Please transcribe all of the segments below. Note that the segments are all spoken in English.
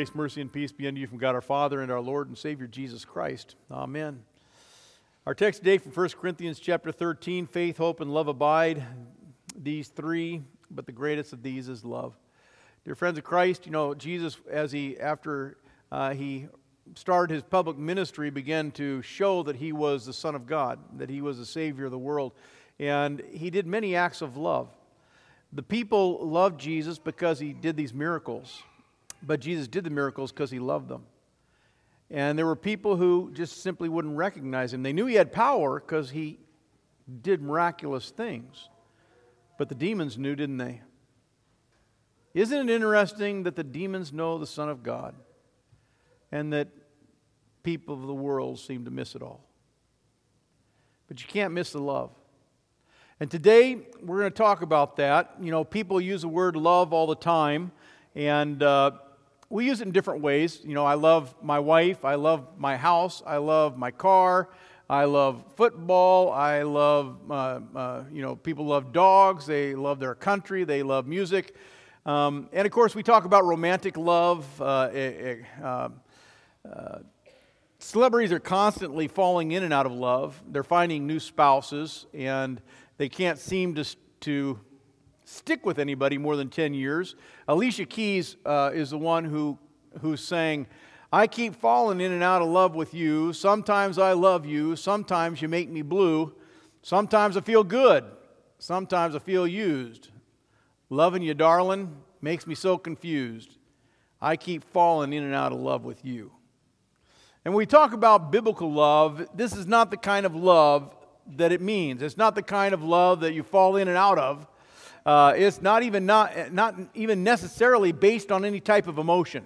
Grace, mercy, and peace be unto you from God our Father and our Lord and Savior Jesus Christ. Amen. Our text today from 1 Corinthians chapter 13 faith, hope, and love abide. These three, but the greatest of these is love. Dear friends of Christ, you know, Jesus, as he, after uh, he started his public ministry, began to show that he was the Son of God, that he was the Savior of the world. And he did many acts of love. The people loved Jesus because he did these miracles, but Jesus did the miracles because he loved them. And there were people who just simply wouldn't recognize him. They knew he had power because he did miraculous things. But the demons knew, didn't they? Isn't it interesting that the demons know the Son of God and that people of the world seem to miss it all? But you can't miss the love. And today we're going to talk about that. You know, people use the word love all the time, and uh, we use it in different ways. You know, I love my wife, I love my house, I love my car, I love football, I love, uh, uh, you know, people love dogs, they love their country, they love music. Um, and of course, we talk about romantic love. Uh, eh, eh, um, uh, celebrities are constantly falling in and out of love. They're finding new spouses, and they can't seem to, to stick with anybody more than 10 years. Alicia Keys uh, is the one who, who's saying, I keep falling in and out of love with you. Sometimes I love you. Sometimes you make me blue. Sometimes I feel good. Sometimes I feel used. Loving you, darling, makes me so confused. I keep falling in and out of love with you. And when we talk about biblical love, this is not the kind of love that it means. It's not the kind of love that you fall in and out of. Uh, it's not even, not, not even necessarily based on any type of emotion.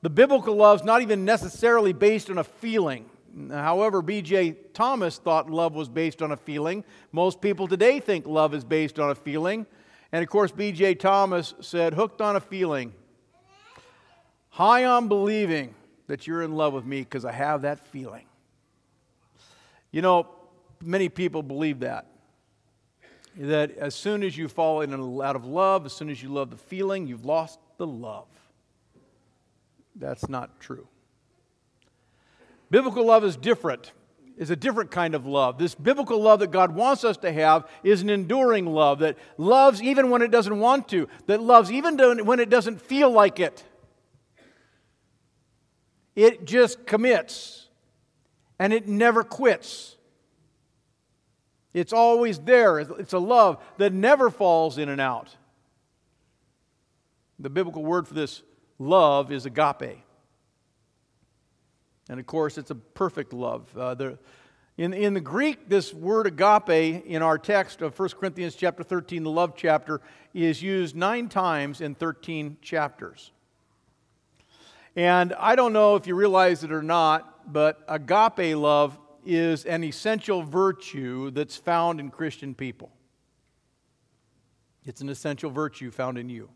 The biblical love is not even necessarily based on a feeling. However, B.J. Thomas thought love was based on a feeling. Most people today think love is based on a feeling. And of course, B.J. Thomas said, hooked on a feeling, high on believing that you're in love with me because I have that feeling. You know, many people believe that. That as soon as you fall in out of love, as soon as you love the feeling, you've lost the love. That's not true. Biblical love is different, is a different kind of love. This biblical love that God wants us to have is an enduring love that loves even when it doesn't want to, that loves even when it doesn't feel like it. It just commits and it never quits. It's always there. It's a love that never falls in and out. The biblical word for this love is agape. And of course, it's a perfect love. Uh, the, in, in the Greek, this word agape in our text of 1 Corinthians chapter 13, the love chapter, is used nine times in 13 chapters. And I don't know if you realize it or not, but agape love is an essential virtue that's found in Christian people. It's an essential virtue found in you.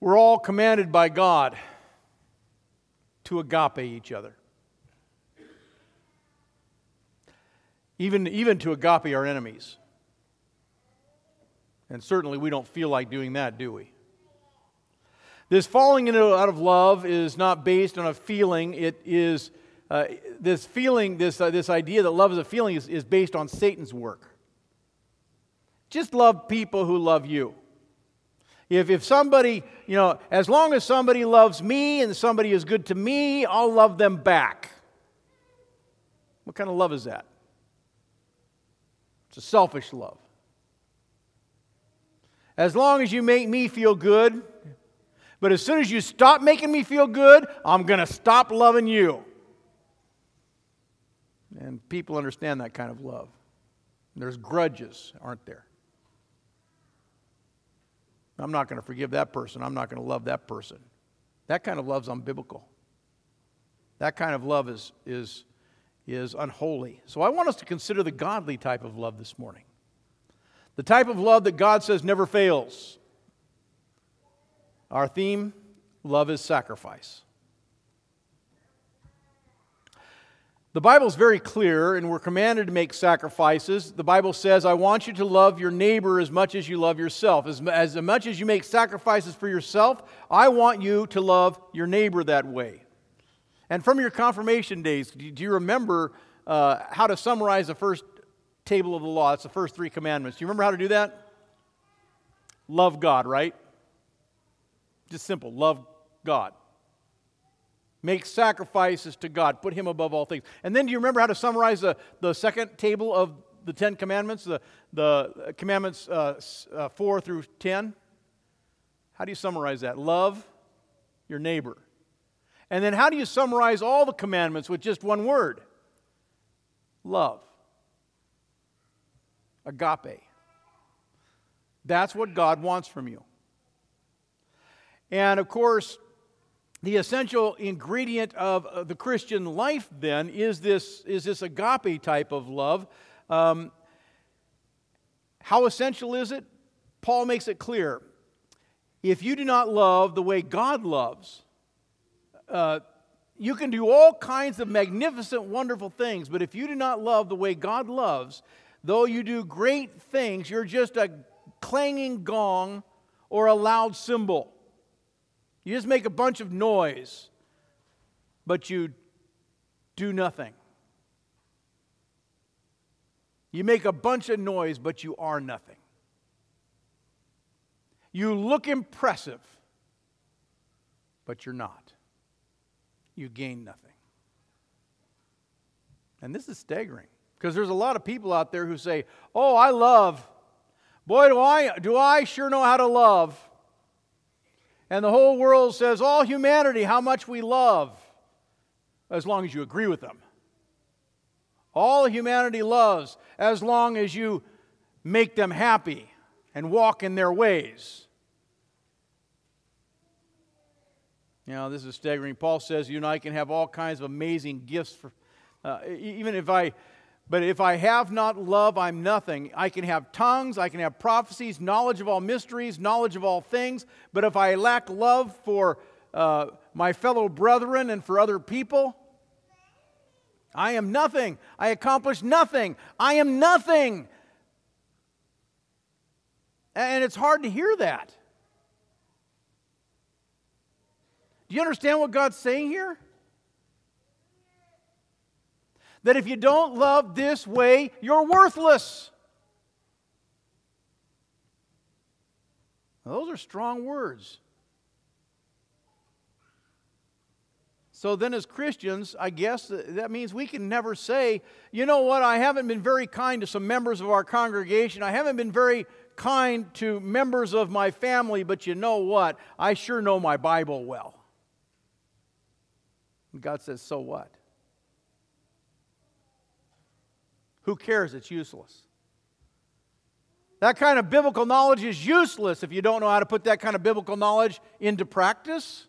We're all commanded by God to agape each other. Even, even to agape our enemies. And certainly we don't feel like doing that, do we? This falling into, out of love is not based on a feeling. It is uh, this feeling, this, uh, this idea that love is a feeling, is, is based on Satan's work. Just love people who love you. If, if somebody, you know, as long as somebody loves me and somebody is good to me, I'll love them back. What kind of love is that? It's a selfish love. As long as you make me feel good, but as soon as you stop making me feel good, I'm going to stop loving you. And people understand that kind of love. There's grudges, aren't there? I'm not going to forgive that person. I'm not going to love that person. That kind of love's unbiblical. That kind of love is, is, is unholy. So I want us to consider the godly type of love this morning. The type of love that God says never fails. Our theme love is sacrifice. The Bible is very clear, and we're commanded to make sacrifices. The Bible says, I want you to love your neighbor as much as you love yourself. As, as much as you make sacrifices for yourself, I want you to love your neighbor that way. And from your confirmation days, do you remember uh, how to summarize the first table of the law? It's the first three commandments. Do you remember how to do that? Love God, right? Just simple love God. Make sacrifices to God. Put Him above all things. And then do you remember how to summarize the, the second table of the Ten Commandments, the, the commandments uh, uh, 4 through 10? How do you summarize that? Love your neighbor. And then how do you summarize all the commandments with just one word? Love. Agape. That's what God wants from you. And of course, the essential ingredient of the Christian life then is this, is this agape type of love. Um, how essential is it? Paul makes it clear. If you do not love the way God loves, uh, you can do all kinds of magnificent, wonderful things, but if you do not love the way God loves, though you do great things, you're just a clanging gong or a loud cymbal. You just make a bunch of noise, but you do nothing. You make a bunch of noise, but you are nothing. You look impressive, but you're not. You gain nothing. And this is staggering because there's a lot of people out there who say, "Oh, I love. Boy, do I do I sure know how to love." And the whole world says, all humanity, how much we love, as long as you agree with them. All humanity loves as long as you make them happy and walk in their ways. You know, this is staggering. Paul says you and I can have all kinds of amazing gifts for, uh, even if I but if I have not love, I'm nothing. I can have tongues, I can have prophecies, knowledge of all mysteries, knowledge of all things. But if I lack love for uh, my fellow brethren and for other people, I am nothing. I accomplish nothing. I am nothing. And it's hard to hear that. Do you understand what God's saying here? That if you don't love this way, you're worthless. those are strong words. So then, as Christians, I guess that means we can never say, you know what, I haven't been very kind to some members of our congregation. I haven't been very kind to members of my family, but you know what? I sure know my Bible well. And God says, so what? Who cares? It's useless. That kind of biblical knowledge is useless if you don't know how to put that kind of biblical knowledge into practice.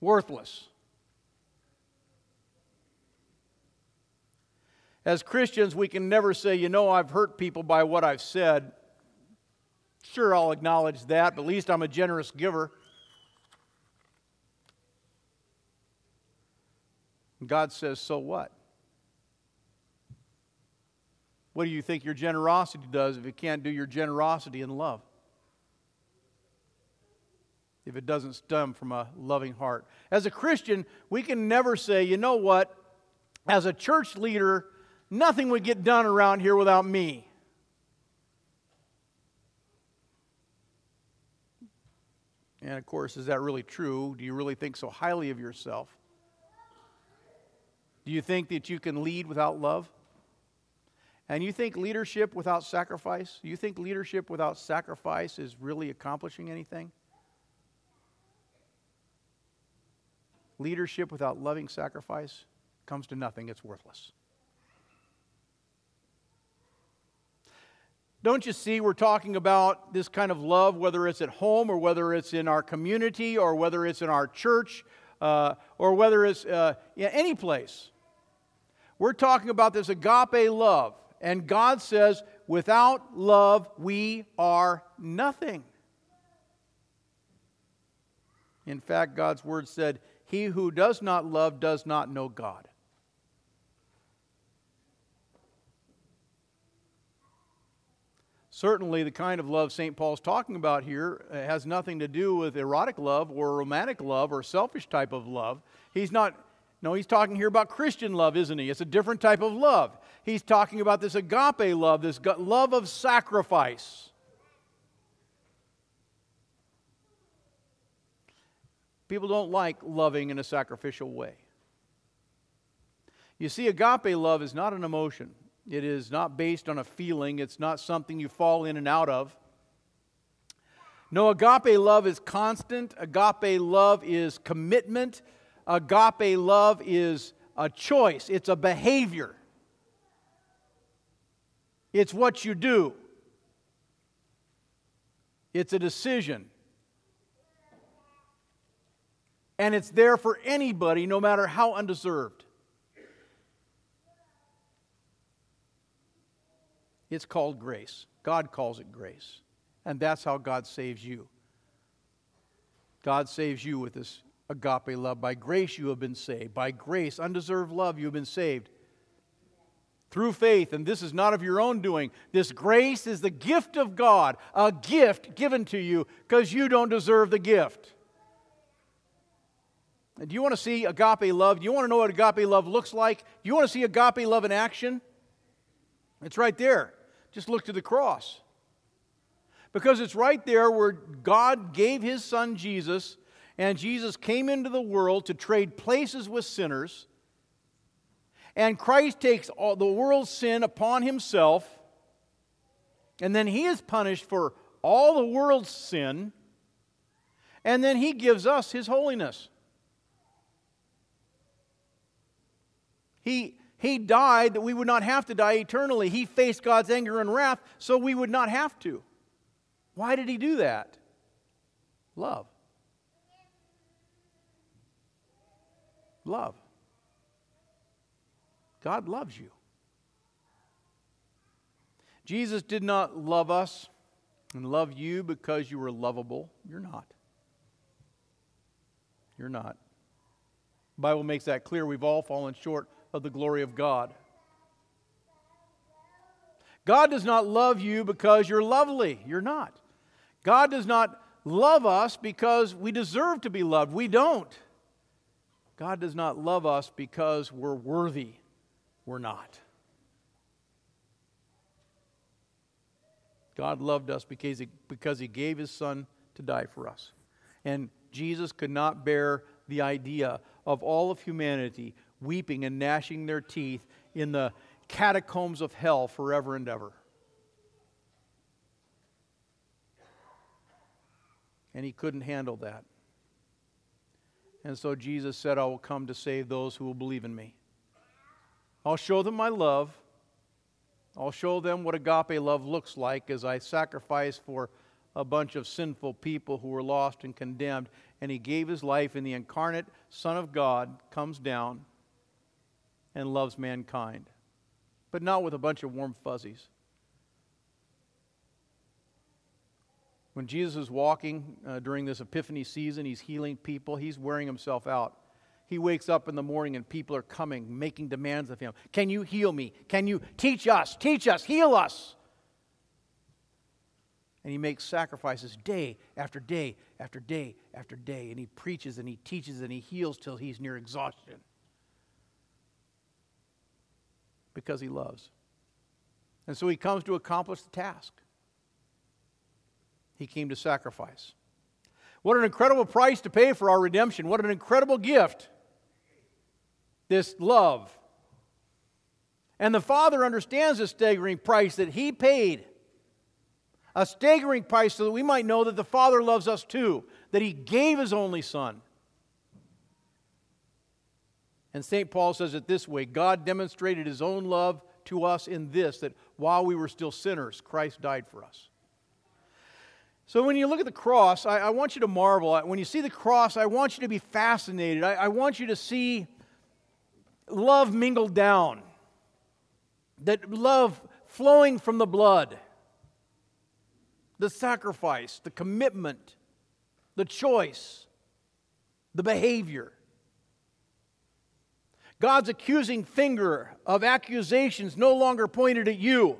Worthless. As Christians, we can never say, you know, I've hurt people by what I've said. Sure, I'll acknowledge that, but at least I'm a generous giver. God says, so what? What do you think your generosity does if it can't do your generosity in love? If it doesn't stem from a loving heart. As a Christian, we can never say, you know what, as a church leader, nothing would get done around here without me. And of course, is that really true? Do you really think so highly of yourself? Do you think that you can lead without love? And you think leadership without sacrifice? You think leadership without sacrifice is really accomplishing anything? Leadership without loving sacrifice comes to nothing, it's worthless. Don't you see, we're talking about this kind of love, whether it's at home or whether it's in our community or whether it's in our church uh, or whether it's uh, in any place. We're talking about this agape love. And God says, without love, we are nothing. In fact, God's word said, He who does not love does not know God. Certainly, the kind of love St. Paul's talking about here uh, has nothing to do with erotic love or romantic love or selfish type of love. He's not, no, he's talking here about Christian love, isn't he? It's a different type of love. He's talking about this agape love, this love of sacrifice. People don't like loving in a sacrificial way. You see, agape love is not an emotion. It is not based on a feeling, it's not something you fall in and out of. No, agape love is constant. Agape love is commitment. Agape love is a choice, it's a behavior. It's what you do, it's a decision. And it's there for anybody, no matter how undeserved. It's called grace. God calls it grace. And that's how God saves you. God saves you with this agape love. By grace you have been saved. By grace, undeserved love, you have been saved. Through faith, and this is not of your own doing. This grace is the gift of God, a gift given to you because you don't deserve the gift. Do you want to see agape love? Do you want to know what agape love looks like? Do you want to see agape love in action? It's right there. Just look to the cross. Because it's right there where God gave his son Jesus, and Jesus came into the world to trade places with sinners. And Christ takes all the world's sin upon himself, and then he is punished for all the world's sin, and then he gives us his holiness. He, he died that we would not have to die eternally. He faced God's anger and wrath so we would not have to. Why did he do that? Love. Love. God loves you. Jesus did not love us and love you because you were lovable. You're not. You're not. The Bible makes that clear. We've all fallen short of the glory of God. God does not love you because you're lovely. You're not. God does not love us because we deserve to be loved. We don't. God does not love us because we're worthy. We're not. God loved us because he, because he gave his son to die for us. And Jesus could not bear the idea of all of humanity weeping and gnashing their teeth in the catacombs of hell forever and ever. And he couldn't handle that. And so Jesus said, I will come to save those who will believe in me. I'll show them my love. I'll show them what agape love looks like as I sacrifice for a bunch of sinful people who were lost and condemned. And he gave his life, and the incarnate Son of God comes down and loves mankind, but not with a bunch of warm fuzzies. When Jesus is walking uh, during this Epiphany season, he's healing people, he's wearing himself out. He wakes up in the morning and people are coming, making demands of him. Can you heal me? Can you teach us? Teach us, heal us. And he makes sacrifices day after day after day after day. And he preaches and he teaches and he heals till he's near exhaustion. because he loves. And so he comes to accomplish the task. He came to sacrifice. What an incredible price to pay for our redemption. What an incredible gift. This love. And the Father understands the staggering price that He paid. A staggering price so that we might know that the Father loves us too, that He gave His only Son. And St. Paul says it this way God demonstrated his own love to us in this, that while we were still sinners, Christ died for us. So when you look at the cross, I, I want you to marvel. When you see the cross, I want you to be fascinated. I, I want you to see love mingled down, that love flowing from the blood, the sacrifice, the commitment, the choice, the behavior. God's accusing finger of accusations no longer pointed at you,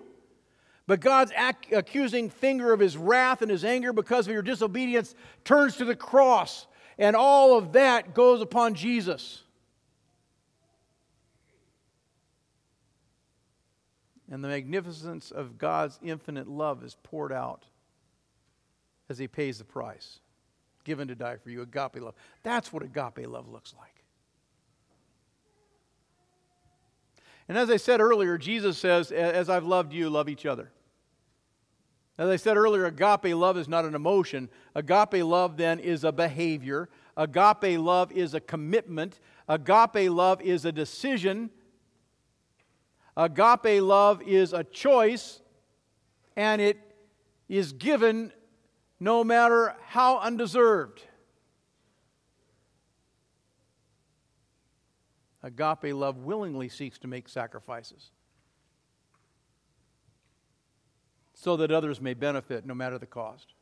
But God's ac- accusing finger of his wrath and his anger because of your disobedience turns to the cross, and all of that goes upon Jesus. And the magnificence of God's infinite love is poured out as he pays the price, given to die for you. Agape love. That's what agape love looks like. And as I said earlier, Jesus says, As I've loved you, love each other. As I said earlier, agape love is not an emotion. Agape love then is a behavior. Agape love is a commitment. Agape love is a decision. Agape love is a choice, and it is given no matter how undeserved. Agape love willingly seeks to make sacrifices so that others may benefit no matter the cost.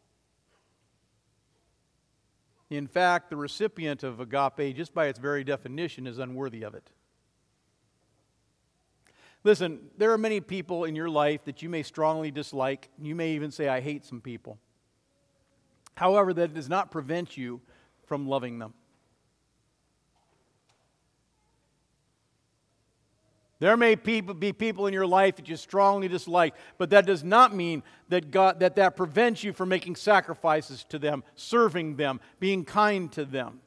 In fact, the recipient of agape, just by its very definition, is unworthy of it. Listen, there are many people in your life that you may strongly dislike. You may even say, I hate some people. However, that does not prevent you from loving them. There may be people in your life that you strongly dislike, but that does not mean that, God, that that prevents you from making sacrifices to them, serving them, being kind to them.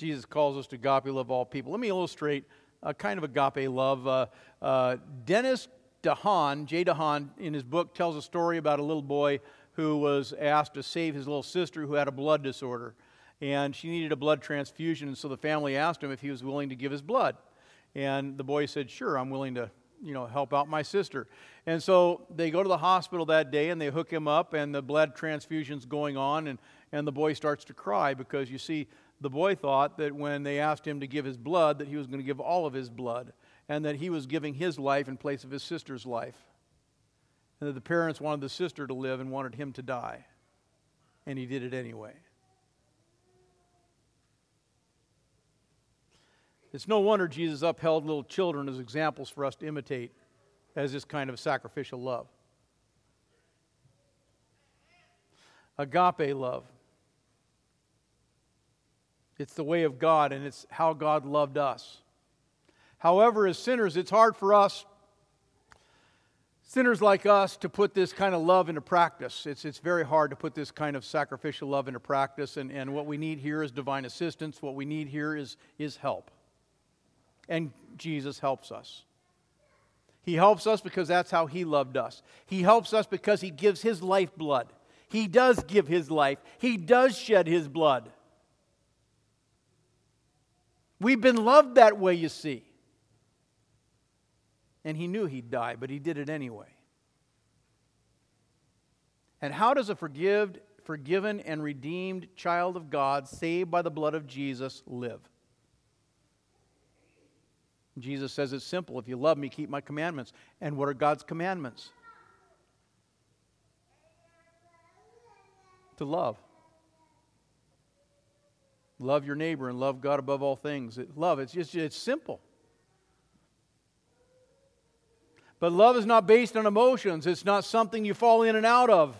Jesus calls us to agape love all people. Let me illustrate a kind of agape love. Uh, uh, Dennis DeHaan, Jay DeHaan, in his book, tells a story about a little boy who was asked to save his little sister who had a blood disorder and she needed a blood transfusion. And so the family asked him if he was willing to give his blood. And the boy said, Sure, I'm willing to you know, help out my sister. And so they go to the hospital that day and they hook him up, and the blood transfusion's going on, and, and the boy starts to cry because you see, the boy thought that when they asked him to give his blood, that he was going to give all of his blood, and that he was giving his life in place of his sister's life. And that the parents wanted the sister to live and wanted him to die. And he did it anyway. It's no wonder Jesus upheld little children as examples for us to imitate as this kind of sacrificial love. Agape love. It's the way of God and it's how God loved us. However, as sinners, it's hard for us, sinners like us, to put this kind of love into practice. It's, it's very hard to put this kind of sacrificial love into practice, and, and what we need here is divine assistance. What we need here is, is help and Jesus helps us. He helps us because that's how He loved us. He helps us because He gives His lifeblood. He does give His life, He does shed His blood. We've been loved that way, you see. And He knew He'd die, but He did it anyway. And how does a forgived, forgiven and redeemed child of God, saved by the blood of Jesus, live? Jesus says it's simple. If you love me, keep my commandments. And what are God's commandments? To love. Love your neighbor and love God above all things. It, love, it's just it's simple. But love is not based on emotions. It's not something you fall in and out of.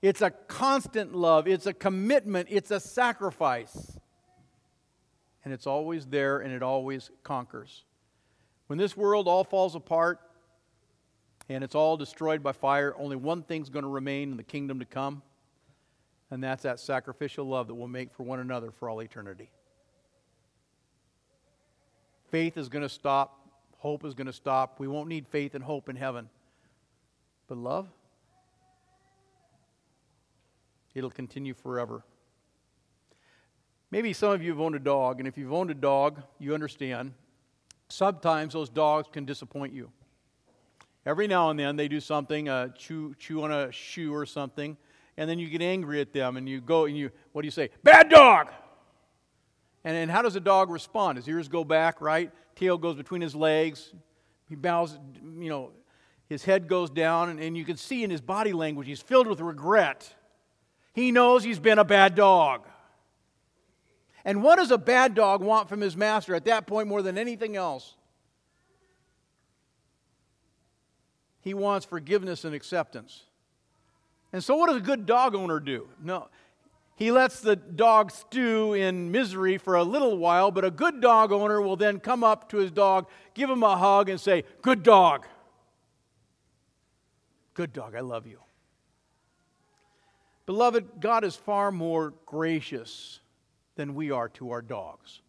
It's a constant love. It's a commitment. It's a sacrifice and it's always there and it always conquers. When this world all falls apart and it's all destroyed by fire, only one thing's going to remain in the kingdom to come, and that's that sacrificial love that we'll make for one another for all eternity. Faith is going to stop, hope is going to stop. We won't need faith and hope in heaven. But love, it'll continue forever. Maybe some of you have owned a dog, and if you've owned a dog, you understand. Sometimes those dogs can disappoint you. Every now and then they do something, uh, chew, chew on a shoe or something, and then you get angry at them and you go and you, what do you say? Bad dog! And, and how does a dog respond? His ears go back, right? Tail goes between his legs. He bows, you know, his head goes down, and, and you can see in his body language he's filled with regret. He knows he's been a bad dog. And what does a bad dog want from his master at that point more than anything else? He wants forgiveness and acceptance. And so, what does a good dog owner do? No, he lets the dog stew in misery for a little while, but a good dog owner will then come up to his dog, give him a hug, and say, Good dog. Good dog, I love you. Beloved, God is far more gracious than we are to our dogs.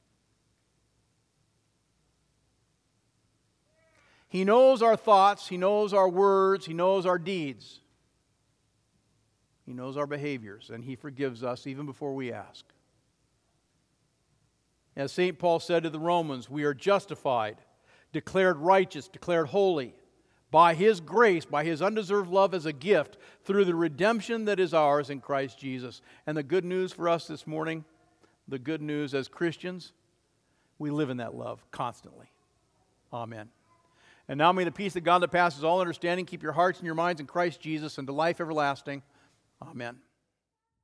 He knows our thoughts, He knows our words, He knows our deeds. He knows our behaviors, and He forgives us even before we ask. As St. Paul said to the Romans, we are justified, declared righteous, declared holy by His grace, by His undeserved love as a gift through the redemption that is ours in Christ Jesus. And the good news for us this morning, the good news as Christians, we live in that love constantly. Amen. And now may the peace of God that passes all understanding keep your hearts and your minds in Christ Jesus and to life everlasting. Amen.